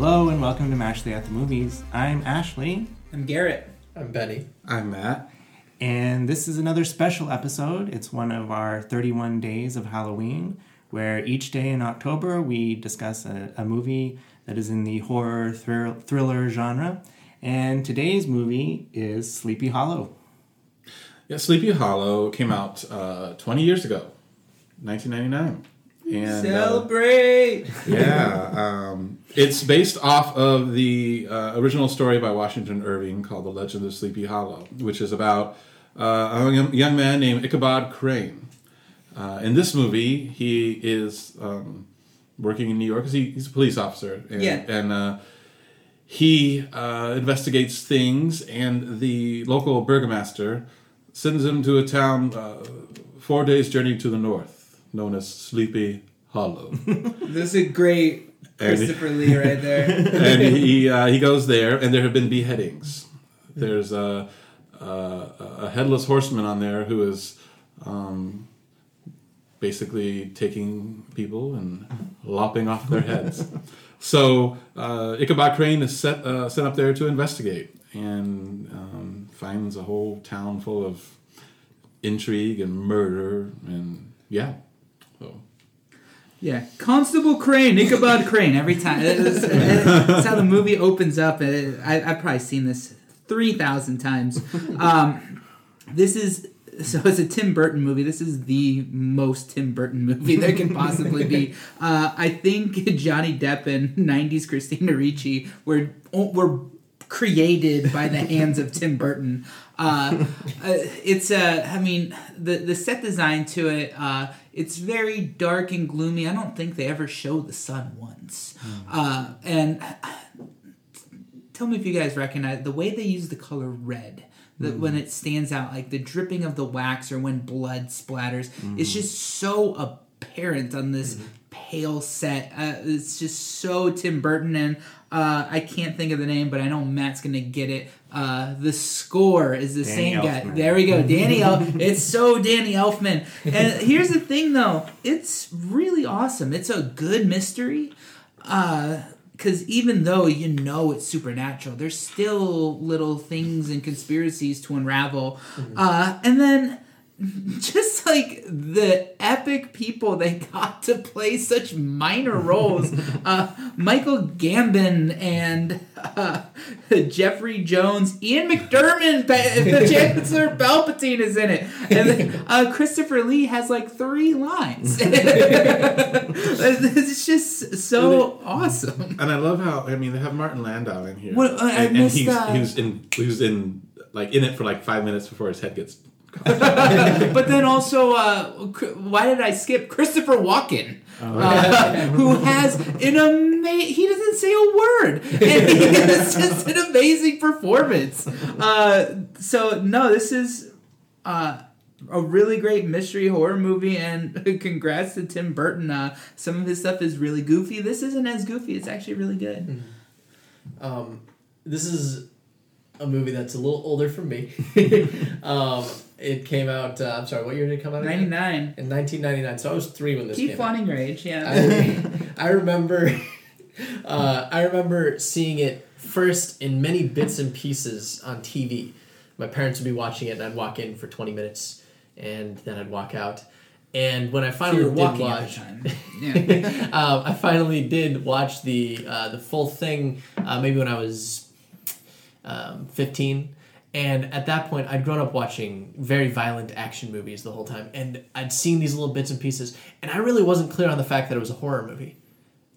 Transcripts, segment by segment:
Hello and welcome to Mashley at the Movies. I'm Ashley, I'm Garrett. I'm Benny. I'm Matt. and this is another special episode. It's one of our 31 days of Halloween, where each day in October we discuss a, a movie that is in the horror thr- thriller genre. And today's movie is Sleepy Hollow. Yeah, Sleepy Hollow came out uh, 20 years ago, 1999. And uh, Celebrate! yeah, um, it's based off of the uh, original story by Washington Irving called The Legend of Sleepy Hollow, which is about uh, a young- young man named Ichabod Crane. Uh, in this movie, he is um, working in New York because he, he's a police officer. And, Yeah. And uh, he uh, investigates things, and the local burgomaster sends him to a town uh, four days' journey to the north, known as Sleepy Hollow. This is a great Christopher Lee right there. and he uh, he goes there, and there have been beheadings. There's a a, a headless horseman on there who is um, basically taking people and lopping off their heads. so uh, Ichabod Crane is set uh, sent up there to investigate and um, finds a whole town full of intrigue and murder and yeah. So Yeah, Constable Crane, Ichabod Crane. Every time, it's how the movie opens up. I, I've probably seen this three thousand times. Um, this is so it's a Tim Burton movie. This is the most Tim Burton movie there can possibly be. Uh, I think Johnny Depp and '90s Christina Ricci were were created by the hands of Tim Burton. Uh, uh, it's uh, I mean the the set design to it. Uh, it's very dark and gloomy. I don't think they ever show the sun once. Uh, and tell me if you guys recognize the way they use the color red. The, When it stands out, like the dripping of the wax or when blood splatters, it's just so apparent on this pale set. Uh, it's just so Tim Burton, and uh, I can't think of the name, but I know Matt's gonna get it. Uh, the score is the Danny same guy. There we go, Danny. El- it's so Danny Elfman. And here's the thing, though, it's really awesome. It's a good mystery. Uh, because even though you know it's supernatural, there's still little things and conspiracies to unravel. Uh, and then just like the epic people they got to play such minor roles uh, michael gambon and uh, jeffrey jones ian mcdiarmid Pa- chancellor palpatine is in it and then, uh, christopher lee has like three lines it's just so awesome And I love how I mean they have Martin Landau in here. I and, and he's that. he in he was in like in it for like five minutes before his head gets. But then also, uh, why did I skip Christopher Walken? uh, who has an amazing, he doesn't say a word. And it's just an amazing performance. Uh, so, no, this is uh, a really great mystery horror movie, and congrats to Tim Burton. Uh, some of his stuff is really goofy. This isn't as goofy, it's actually really good. Um, this is a movie that's a little older for me. um, it came out. Uh, I'm sorry, what year did it come out? again? 99. In 1999. So I was three when this Keep came flaunting your age, yeah. I, I remember. Uh, I remember seeing it first in many bits and pieces on TV. My parents would be watching it, and I'd walk in for 20 minutes, and then I'd walk out. And when I finally you're did watch. Yeah. um, I finally did watch the uh, the full thing. Uh, maybe when I was um, fifteen, and at that point, I'd grown up watching very violent action movies the whole time, and I'd seen these little bits and pieces, and I really wasn't clear on the fact that it was a horror movie.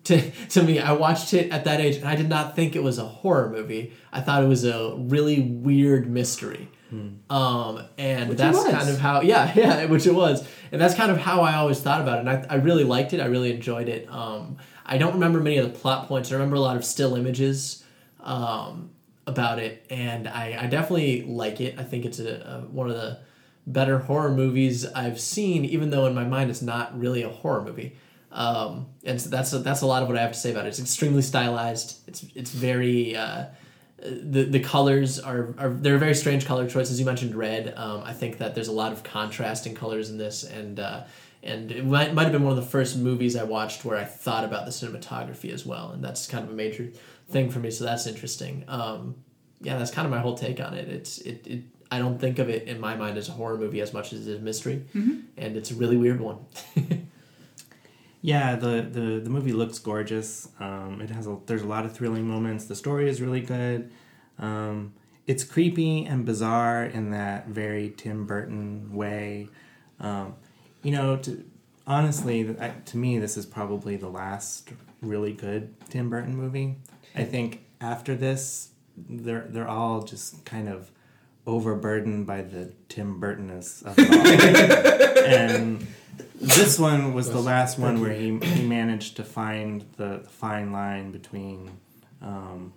To, to me, I watched it at that age, and I did not think it was a horror movie. I thought it was a really weird mystery. Um, and Which that's kind of how, yeah, yeah, which it was, and that's kind of how I always thought about it. And I, I really liked it. I really enjoyed it. Um, I don't remember many of the plot points. I remember a lot of still images um, about it, and I, I definitely like it. I think it's a, a one of the better horror movies I've seen, even though in my mind it's not really a horror movie. Um, and so that's a, that's a lot of what I have to say about it. It's extremely stylized. It's it's very uh, the the colors are, are they're very strange color choices. You mentioned red. Um, I think that there's a lot of contrasting colors in this, and uh, and it might, might have been one of the first movies I watched where I thought about the cinematography as well, and that's kind of a major thing for me. So that's interesting. Um, yeah, that's kind of my whole take on it. It's it, it I don't think of it in my mind as a horror movie as much as it is a mystery, and it's a really weird one. Yeah, the, the, the movie looks gorgeous. Um, it has a, there's a lot of thrilling moments. The story is really good. Um, it's creepy and bizarre in that very Tim Burton way. Um, you know, to, honestly, I- to me, this is probably the last really good Tim Burton movie. I think after this, they're they're all just kind of overburdened by the Tim Burtonness of it all. and this one was the last one where he, he managed to find the fine line between um,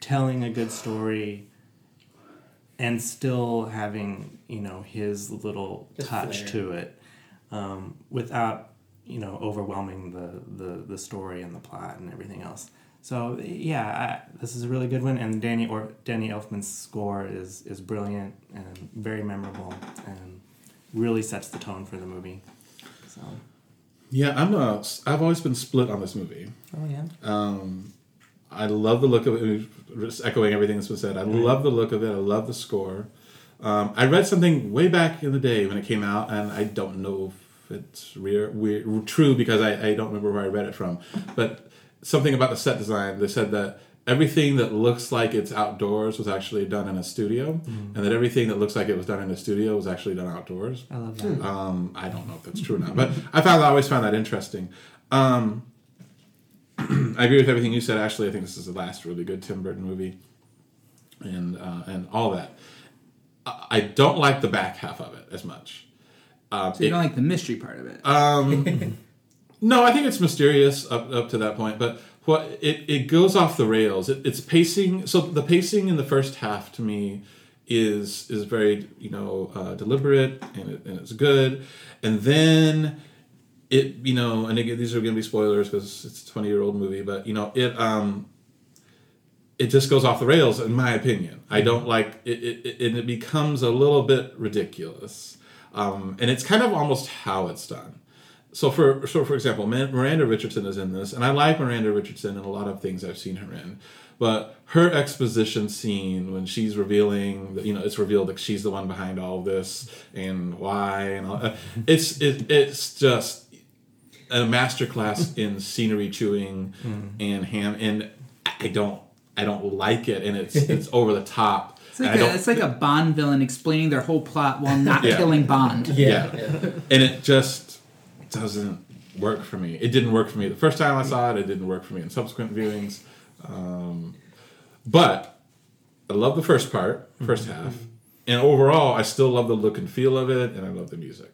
telling a good story and still having you know his little touch to it um, without you know overwhelming the, the the story and the plot and everything else so yeah I, this is a really good one and danny or danny elfman's score is is brilliant and very memorable and really sets the tone for the movie so Yeah, I'm a. I've always been split on this movie. oh yeah Um, I love the look of it. Just echoing everything that's been said. I love the look of it. I love the score. Um, I read something way back in the day when it came out, and I don't know if it's real, weird, true because I, I don't remember where I read it from. But something about the set design. They said that everything that looks like it's outdoors was actually done in a studio, and that everything that looks like it was done in a studio was actually done outdoors. i love that Um, I don't know if that's true or not, but I found I always found that interesting. Um, I agree with everything you said, Ashley. I think this is the last really good Tim Burton movie, and uh, and all that. I I don't like the back half of it as much. Um, So you it- don't like the mystery part of it. um, no, I think it's mysterious up, up to that point, but what it, it goes off the rails. It, it's pacing. So the pacing in the first half to me is is very you know uh, deliberate and, it, and it's good, and then it you know and again these are going to be spoilers because it's a twenty year old movie, but you know it um it just goes off the rails in my opinion. I don't like it, it, it and it becomes a little bit ridiculous, um, and it's kind of almost how it's done so for so for example, Miranda Richardson is in this, and I like Miranda Richardson in a lot of things I've seen her in. But her exposition scene when she's revealing that you know it's revealed that she's the one behind all this and why and all, uh, it's it, it's just a masterclass in scenery chewing and ham and I don't I don't like it and it's it's over the top. It's like, I a, don't- it's like a Bond villain explaining their whole plot while not Yeah. killing Bond. Yeah. and it just doesn't work for me. It didn't work for me the first time I saw it. It didn't work for me in subsequent viewings. Um, but I love the first part, 1st half, and overall, I still love the look and feel of it, and I love the music.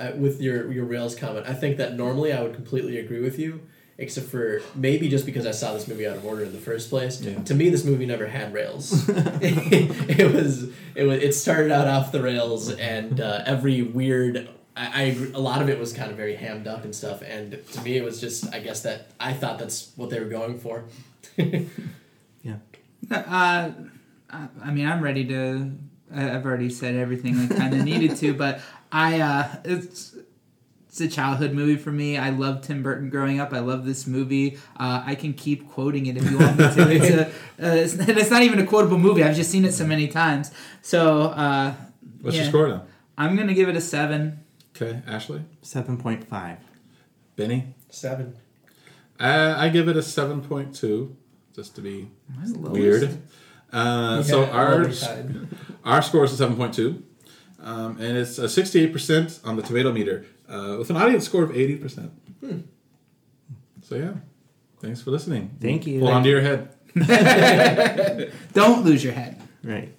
uh, with your your rails comment, I think that normally I would completely agree with you, except for maybe just because I saw this movie out of order in the first place. Yeah. To me, this movie never had rails. it was it was it started out off the rails, and uh, every weird. I, I agree, a lot of it was kind of very hammed up and stuff, and to me, it was just I guess that I thought that's what they were going for. yeah Uh, I I mean, I'm ready to. I- I've already said everything I kind of needed to, but I uh, it's it's a childhood movie for me. I love Tim Burton growing up. I love this movie. Uh, I can keep quoting it if you want me to. It's a, uh, it's, and it's not even a quotable movie. I've just seen it so many times. So uh, What's Yeah. your score now? I'm gonna give it a seven. Okay, Ashley, 7.5 Benny. Seven. I, I give it a seven point two, just to be Mine's the lowest. weird. Uh, so our. Our score is a 7.2, um, and it's a 68% on the tomato meter, uh, with an audience score of 80%. So, yeah, thanks for listening. Thank you. Hold on to your head. Don't lose your head. right